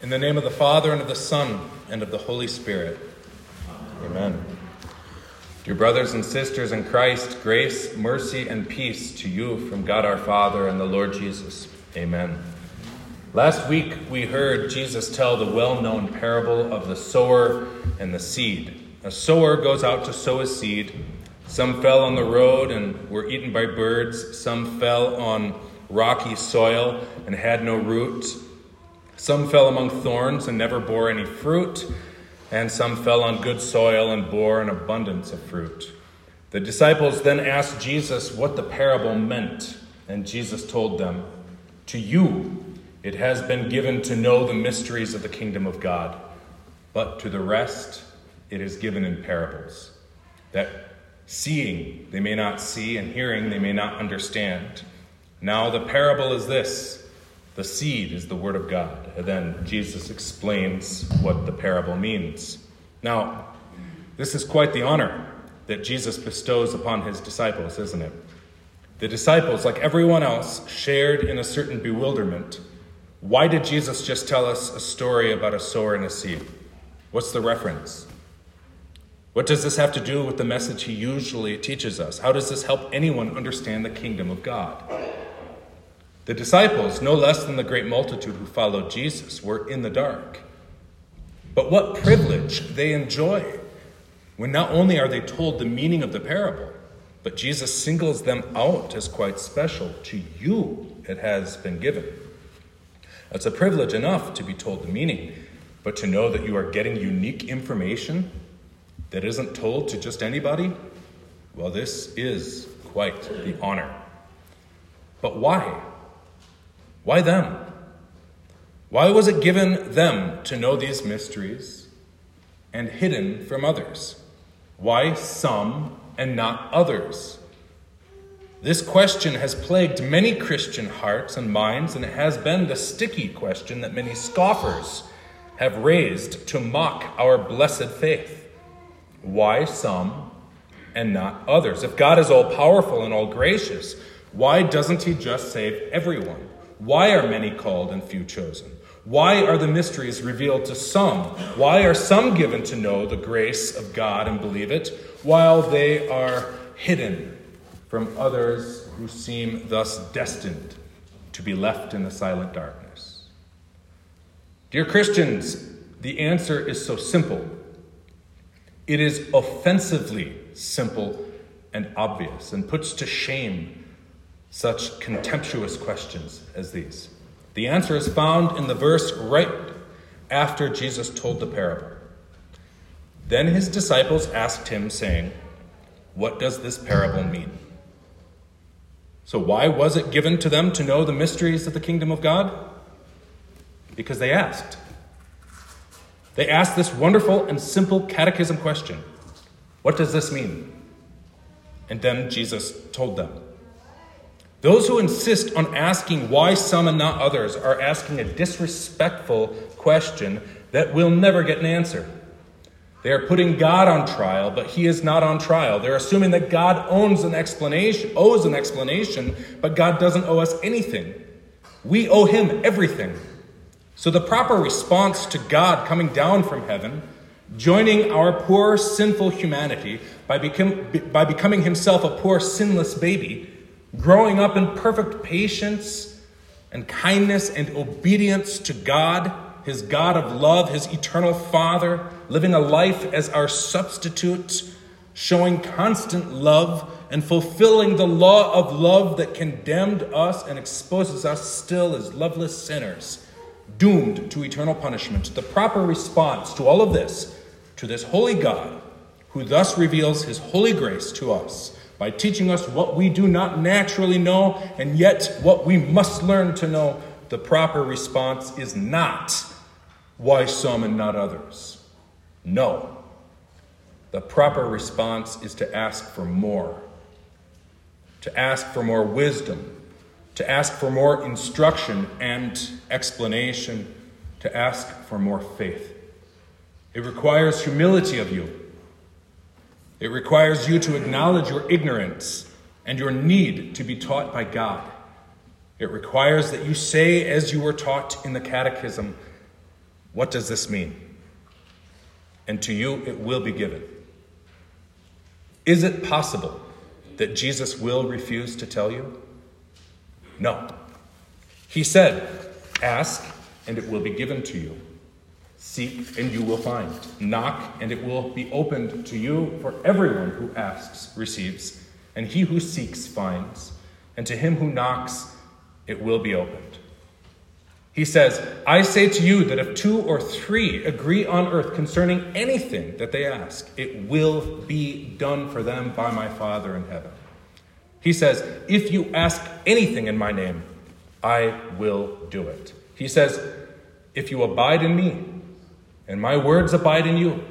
In the name of the Father, and of the Son, and of the Holy Spirit. Amen. Dear brothers and sisters in Christ, grace, mercy, and peace to you from God our Father and the Lord Jesus. Amen. Last week we heard Jesus tell the well known parable of the sower and the seed. A sower goes out to sow his seed. Some fell on the road and were eaten by birds. Some fell on rocky soil and had no root. Some fell among thorns and never bore any fruit, and some fell on good soil and bore an abundance of fruit. The disciples then asked Jesus what the parable meant, and Jesus told them, To you it has been given to know the mysteries of the kingdom of God, but to the rest it is given in parables, that seeing they may not see, and hearing they may not understand. Now the parable is this the seed is the word of God. Then Jesus explains what the parable means. Now, this is quite the honor that Jesus bestows upon his disciples, isn't it? The disciples, like everyone else, shared in a certain bewilderment. Why did Jesus just tell us a story about a sower and a seed? What's the reference? What does this have to do with the message he usually teaches us? How does this help anyone understand the kingdom of God? The disciples, no less than the great multitude who followed Jesus, were in the dark. But what privilege they enjoy when not only are they told the meaning of the parable, but Jesus singles them out as quite special. To you it has been given. It's a privilege enough to be told the meaning, but to know that you are getting unique information that isn't told to just anybody, well, this is quite the honor. But why? Why them? Why was it given them to know these mysteries and hidden from others? Why some and not others? This question has plagued many Christian hearts and minds, and it has been the sticky question that many scoffers have raised to mock our blessed faith. Why some and not others? If God is all powerful and all gracious, why doesn't He just save everyone? Why are many called and few chosen? Why are the mysteries revealed to some? Why are some given to know the grace of God and believe it, while they are hidden from others who seem thus destined to be left in the silent darkness? Dear Christians, the answer is so simple. It is offensively simple and obvious and puts to shame such contemptuous questions as these? The answer is found in the verse right after Jesus told the parable. Then his disciples asked him, saying, What does this parable mean? So, why was it given to them to know the mysteries of the kingdom of God? Because they asked. They asked this wonderful and simple catechism question What does this mean? And then Jesus told them. Those who insist on asking why some and not others are asking a disrespectful question that will never get an answer. They are putting God on trial, but he is not on trial. They're assuming that God owns an explanation, owes an explanation, but God doesn't owe us anything. We owe him everything. So the proper response to God coming down from heaven, joining our poor sinful humanity by, become, by becoming himself a poor sinless baby, growing up in perfect patience and kindness and obedience to God, his God of love, his eternal Father, living a life as our substitute, showing constant love and fulfilling the law of love that condemned us and exposes us still as loveless sinners, doomed to eternal punishment. The proper response to all of this, to this holy God, who thus reveals his holy grace to us, by teaching us what we do not naturally know and yet what we must learn to know, the proper response is not why some and not others. No. The proper response is to ask for more, to ask for more wisdom, to ask for more instruction and explanation, to ask for more faith. It requires humility of you it requires you to acknowledge your ignorance and your need to be taught by God. It requires that you say, as you were taught in the Catechism, What does this mean? And to you it will be given. Is it possible that Jesus will refuse to tell you? No. He said, Ask, and it will be given to you. Seek, and you will find. Knock, and it will be opened to you. For everyone who asks receives, and he who seeks finds, and to him who knocks it will be opened. He says, I say to you that if two or three agree on earth concerning anything that they ask, it will be done for them by my Father in heaven. He says, If you ask anything in my name, I will do it. He says, If you abide in me, and my words abide in you,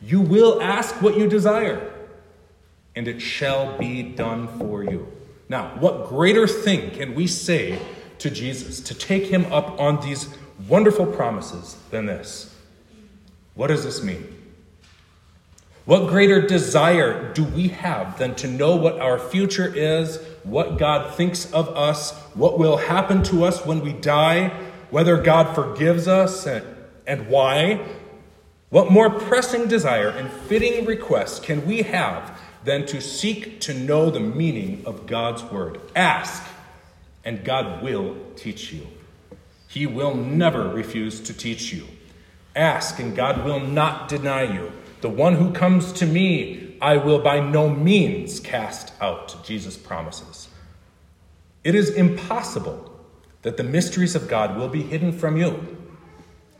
you will ask what you desire, and it shall be done for you. Now, what greater thing can we say to Jesus to take him up on these wonderful promises than this? What does this mean? What greater desire do we have than to know what our future is, what God thinks of us, what will happen to us when we die, whether God forgives us, and, and why? What more pressing desire and fitting request can we have than to seek to know the meaning of God's word? Ask, and God will teach you. He will never refuse to teach you. Ask, and God will not deny you. The one who comes to me, I will by no means cast out, Jesus promises. It is impossible that the mysteries of God will be hidden from you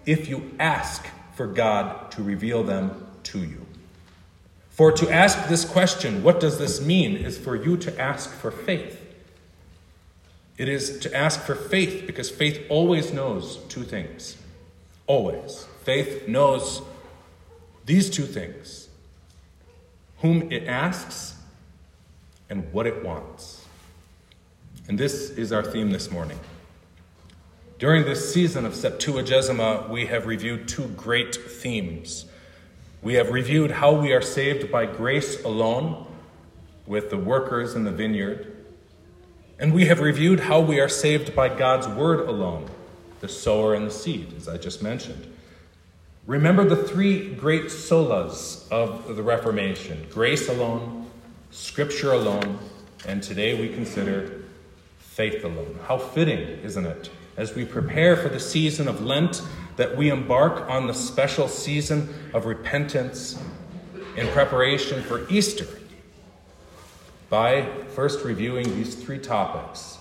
if you ask for God to reveal them to you. For to ask this question, what does this mean, is for you to ask for faith. It is to ask for faith because faith always knows two things. Always. Faith knows these two things whom it asks and what it wants. And this is our theme this morning. During this season of Septuagesima, we have reviewed two great themes. We have reviewed how we are saved by grace alone, with the workers in the vineyard, and we have reviewed how we are saved by God's word alone, the sower and the seed, as I just mentioned. Remember the three great solas of the Reformation grace alone, scripture alone, and today we consider faith alone. How fitting, isn't it, as we prepare for the season of Lent, that we embark on the special season of repentance in preparation for Easter by first reviewing these three topics.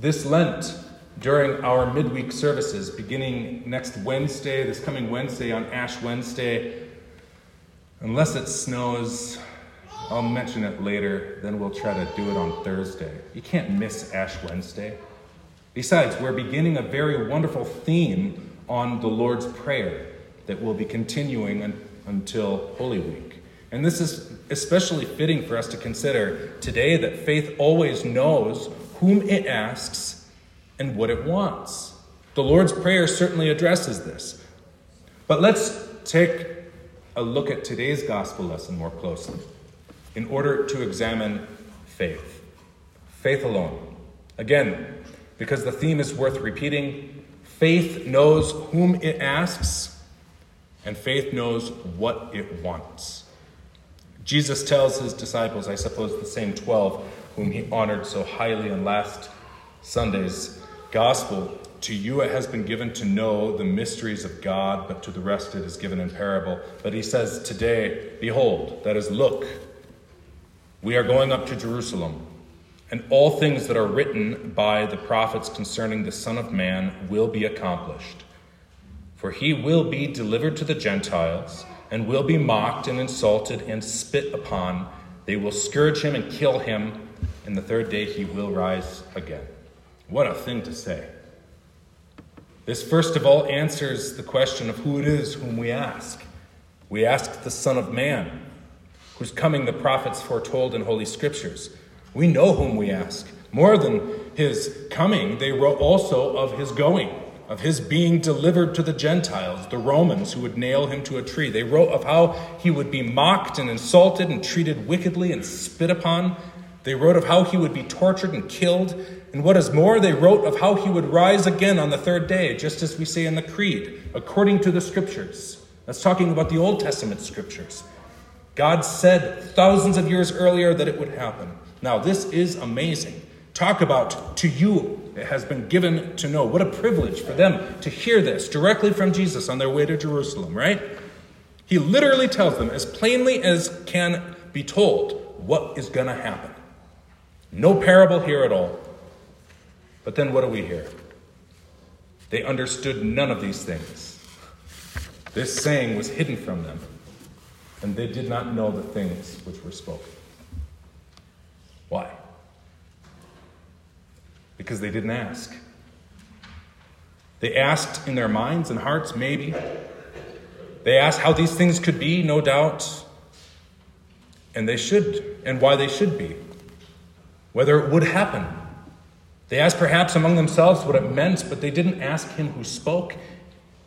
This Lent, during our midweek services, beginning next Wednesday, this coming Wednesday on Ash Wednesday, unless it snows, I'll mention it later, then we'll try to do it on Thursday. You can't miss Ash Wednesday. Besides, we're beginning a very wonderful theme on the Lord's Prayer that will be continuing un- until Holy Week. And this is especially fitting for us to consider today that faith always knows whom it asks and what it wants. The Lord's Prayer certainly addresses this. But let's take a look at today's gospel lesson more closely in order to examine faith. Faith alone. Again, because the theme is worth repeating, faith knows whom it asks, and faith knows what it wants. Jesus tells his disciples, I suppose the same 12 whom he honored so highly in last Sunday's gospel, to you it has been given to know the mysteries of God, but to the rest it is given in parable. But he says today, Behold, that is, look, we are going up to Jerusalem, and all things that are written by the prophets concerning the Son of Man will be accomplished. For he will be delivered to the Gentiles and will be mocked and insulted and spit upon. They will scourge him and kill him, and the third day he will rise again. What a thing to say. This, first of all, answers the question of who it is whom we ask. We ask the Son of Man, whose coming the prophets foretold in Holy Scriptures. We know whom we ask. More than his coming, they wrote also of his going of his being delivered to the Gentiles, the Romans who would nail him to a tree. They wrote of how he would be mocked and insulted and treated wickedly and spit upon. They wrote of how he would be tortured and killed And what is more, they wrote of how he would rise again on the third day, just as we say in the Creed, according to the Scriptures. That's talking about the Old Testament Scriptures. God said thousands of years earlier that it would happen. Now, this is amazing. Talk about to you, it has been given to know. What a privilege for them to hear this directly from Jesus on their way to Jerusalem, right? He literally tells them, as plainly as can be told, what is going to happen. No parable here at all. But then what do we hear? They understood none of these things. This saying was hidden from them, and they did not know the things which were spoken. Why? Because they didn't ask. They asked in their minds and hearts, maybe. They asked how these things could be, no doubt. And they should, and why they should be. Whether it would happen they asked perhaps among themselves what it meant, but they didn't ask him who spoke,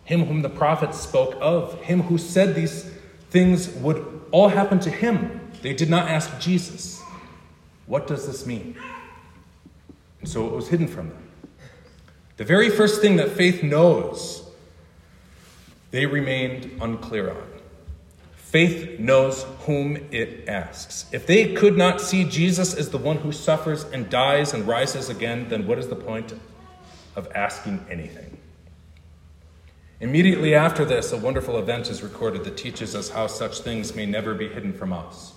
him whom the prophets spoke of, him who said these things would all happen to him. They did not ask Jesus, What does this mean? And so it was hidden from them. The very first thing that faith knows, they remained unclear on. Faith knows whom it asks. If they could not see Jesus as the one who suffers and dies and rises again, then what is the point of asking anything? Immediately after this, a wonderful event is recorded that teaches us how such things may never be hidden from us.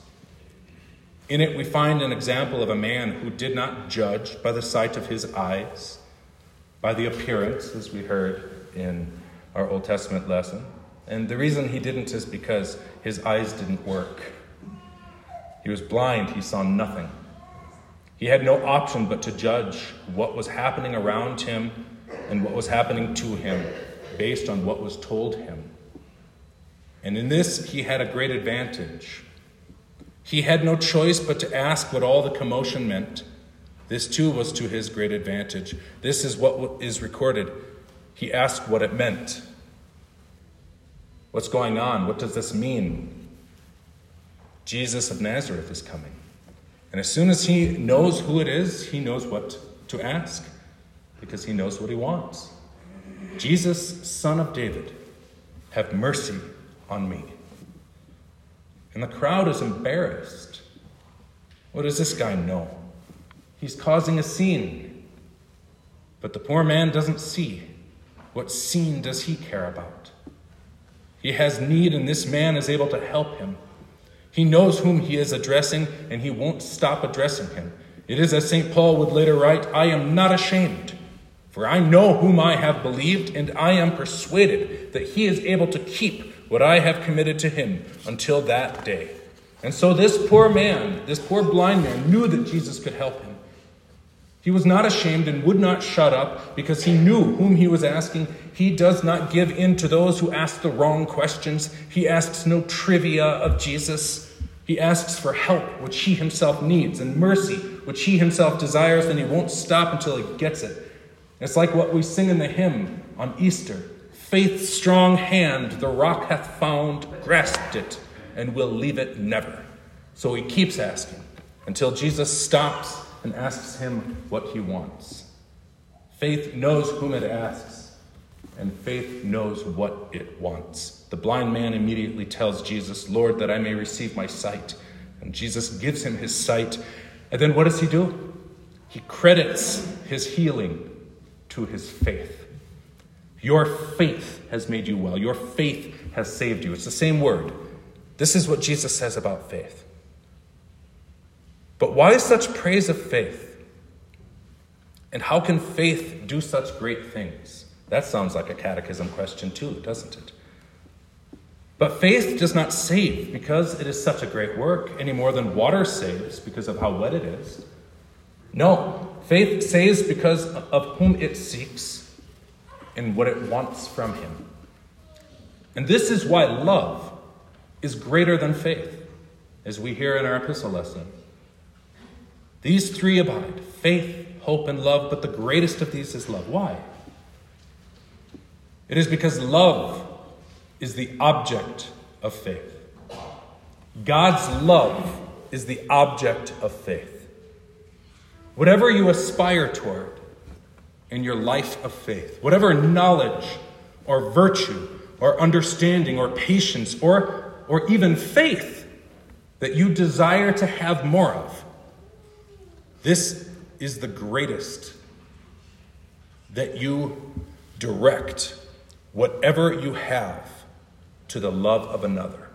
In it, we find an example of a man who did not judge by the sight of his eyes, by the appearance, as we heard in our Old Testament lesson and the reason he didn't is because his eyes didn't work. He was blind, he saw nothing. He had no option but to judge what was happening around him and what was happening to him based on what was told him. And in this, he had a great advantage. He had no choice but to ask what all the commotion meant. This too was to his great advantage. This is what is recorded. He asked what it meant. What's going on? What does this mean? Jesus of Nazareth is coming. And as soon as he knows who it is, he knows what to ask because he knows what he wants. Jesus, son of David, have mercy on me. And the crowd is embarrassed. What does this guy know? He's causing a scene. But the poor man doesn't see. What scene does he care about? He has need, and this man is able to help him. He knows whom he is addressing, and he won't stop addressing him. It is as St. Paul would later write I am not ashamed, for I know whom I have believed, and I am persuaded that he is able to keep what I have committed to him until that day. And so this poor man, this poor blind man, knew that Jesus could help him. He was not ashamed and would not shut up because he knew whom he was asking. He does not give in to those who ask the wrong questions. He asks no trivia of Jesus. He asks for help, which he himself needs, and mercy, which he himself desires, and he won't stop until he gets it. It's like what we sing in the hymn on Easter Faith's strong hand the rock hath found, grasped it, and will leave it never. So he keeps asking until Jesus stops and asks him what he wants. Faith knows whom it asks, and faith knows what it wants. The blind man immediately tells Jesus, Lord, that I may receive my sight. And Jesus gives him his sight. And then what does he do? He credits his healing to his faith. Your faith has made you well. Your faith has saved you. It's the same word. This is what Jesus says about faith. But why such praise of faith? And how can faith do such great things? That sounds like a catechism question, too, doesn't it? But faith does not save because it is such a great work any more than water saves because of how wet it is. No, faith saves because of whom it seeks and what it wants from him. And this is why love is greater than faith, as we hear in our epistle lesson. These three abide faith, hope, and love, but the greatest of these is love. Why? It is because love is the object of faith. God's love is the object of faith. whatever you aspire toward in your life of faith, whatever knowledge or virtue or understanding or patience or, or even faith that you desire to have more of, this is the greatest that you direct whatever you have to the love of another.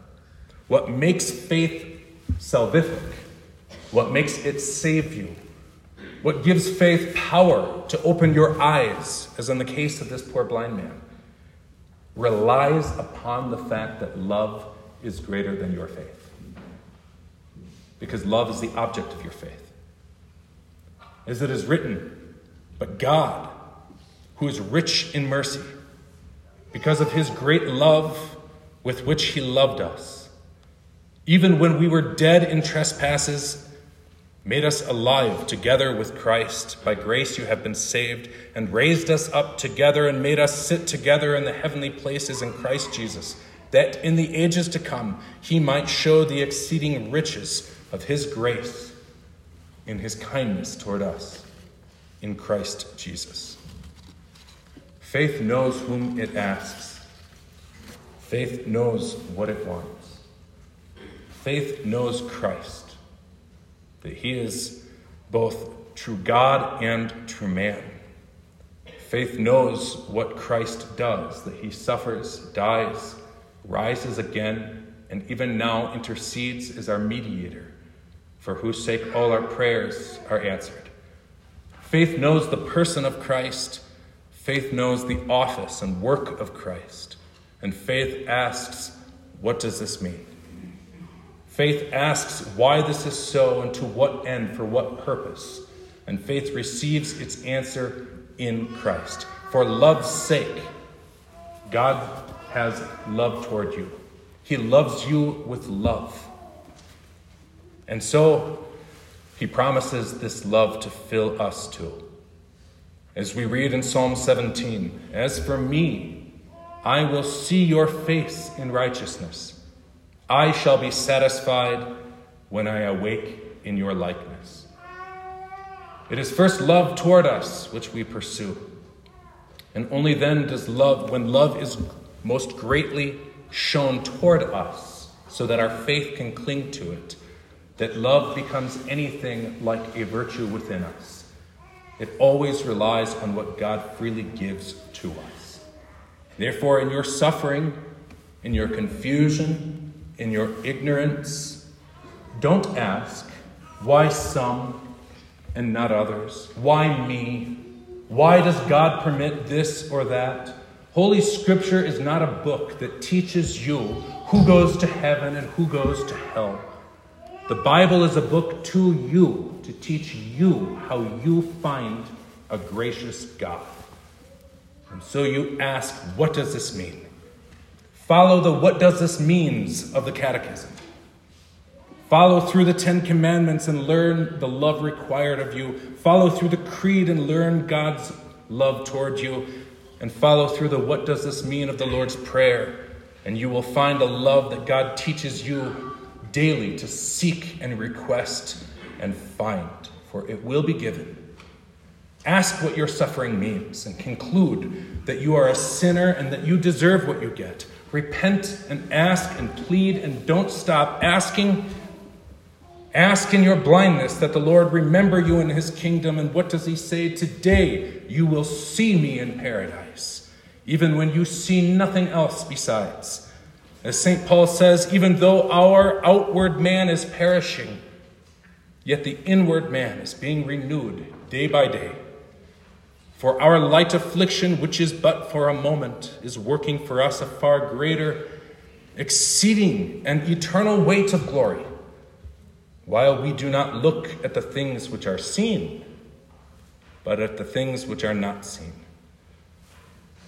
What makes faith salvific, what makes it save you, what gives faith power to open your eyes, as in the case of this poor blind man, relies upon the fact that love is greater than your faith. Because love is the object of your faith. As it is written, but God, who is rich in mercy, because of his great love with which he loved us, even when we were dead in trespasses, made us alive together with Christ. By grace you have been saved, and raised us up together, and made us sit together in the heavenly places in Christ Jesus, that in the ages to come he might show the exceeding riches of his grace in his kindness toward us in Christ Jesus. Faith knows whom it asks, faith knows what it wants, faith knows Christ that he is both true God and true man. Faith knows what Christ does, that he suffers, dies, rises again, and even now intercedes as our mediator, for whose sake all our prayers are answered. Faith knows the person of Christ. Faith knows the office and work of Christ. And faith asks, what does this mean? Faith asks why this is so and to what end, for what purpose. And faith receives its answer in Christ. For love's sake, God has love toward you. He loves you with love. And so, he promises this love to fill us too. As we read in Psalm 17, As for me, I will see your face in righteousness. I shall be satisfied when I awake in your likeness. It is first love toward us which we pursue. And only then does love, when love is most greatly shown toward us, so that our faith can cling to it, that love becomes anything like a virtue within us. It always relies on what God freely gives to us. Therefore, in your suffering, in your confusion, in your ignorance, don't ask, why some and not others? Why me? Why does God permit this or that? Holy Scripture is not a book that teaches you who goes to heaven and who goes to hell. The Bible is a book to you to teach you how you find a gracious God. And so you ask, what does this mean? Follow the what does this means of the catechism. Follow through the Ten Commandments and learn the love required of you. Follow through the creed and learn God's love toward you. And follow through the what does this mean of the Lord's Prayer. And you will find a love that God teaches you daily to seek and request and find, for it will be given. Ask what your suffering means and conclude that you are a sinner and that you deserve what you get. Repent and ask and plead and don't stop asking. Ask in your blindness that the Lord remember you in his kingdom. And what does he say? Today you will see me in paradise, even when you see nothing else besides. As St. Paul says, even though our outward man is perishing, yet the inward man is being renewed day by day. For our light affliction, which is but for a moment, is working for us a far greater, exceeding, and eternal weight of glory, while we do not look at the things which are seen, but at the things which are not seen.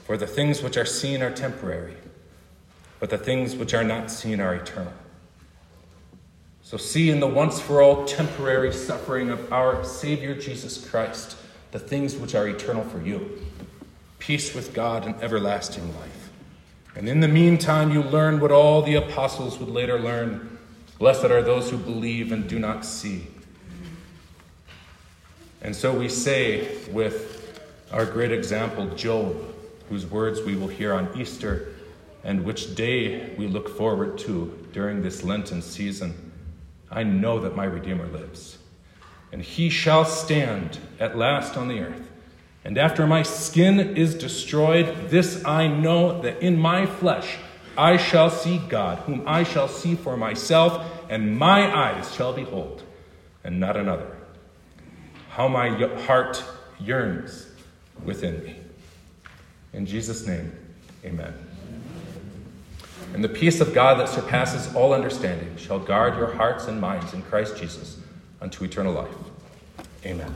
For the things which are seen are temporary, but the things which are not seen are eternal. So see in the once for all temporary suffering of our Savior Jesus Christ the things which are eternal for you. Peace with God and everlasting life. And in the meantime, you learn what all the apostles would later learn. Blessed are those who believe and do not see, And so we say with our great example, Job, whose words we will hear on Easter and which day we look forward to during this Lenten season. I know that my Redeemer lives, and he shall stand at last on the earth. And after my skin is destroyed, this I know that in my flesh I shall see God, whom I shall see for myself, and my eyes shall behold, and not another. How my heart yearns within me. In Jesus' name, amen. And the peace of God that surpasses all understanding shall guard your hearts and minds in Christ Jesus unto eternal life. Amen.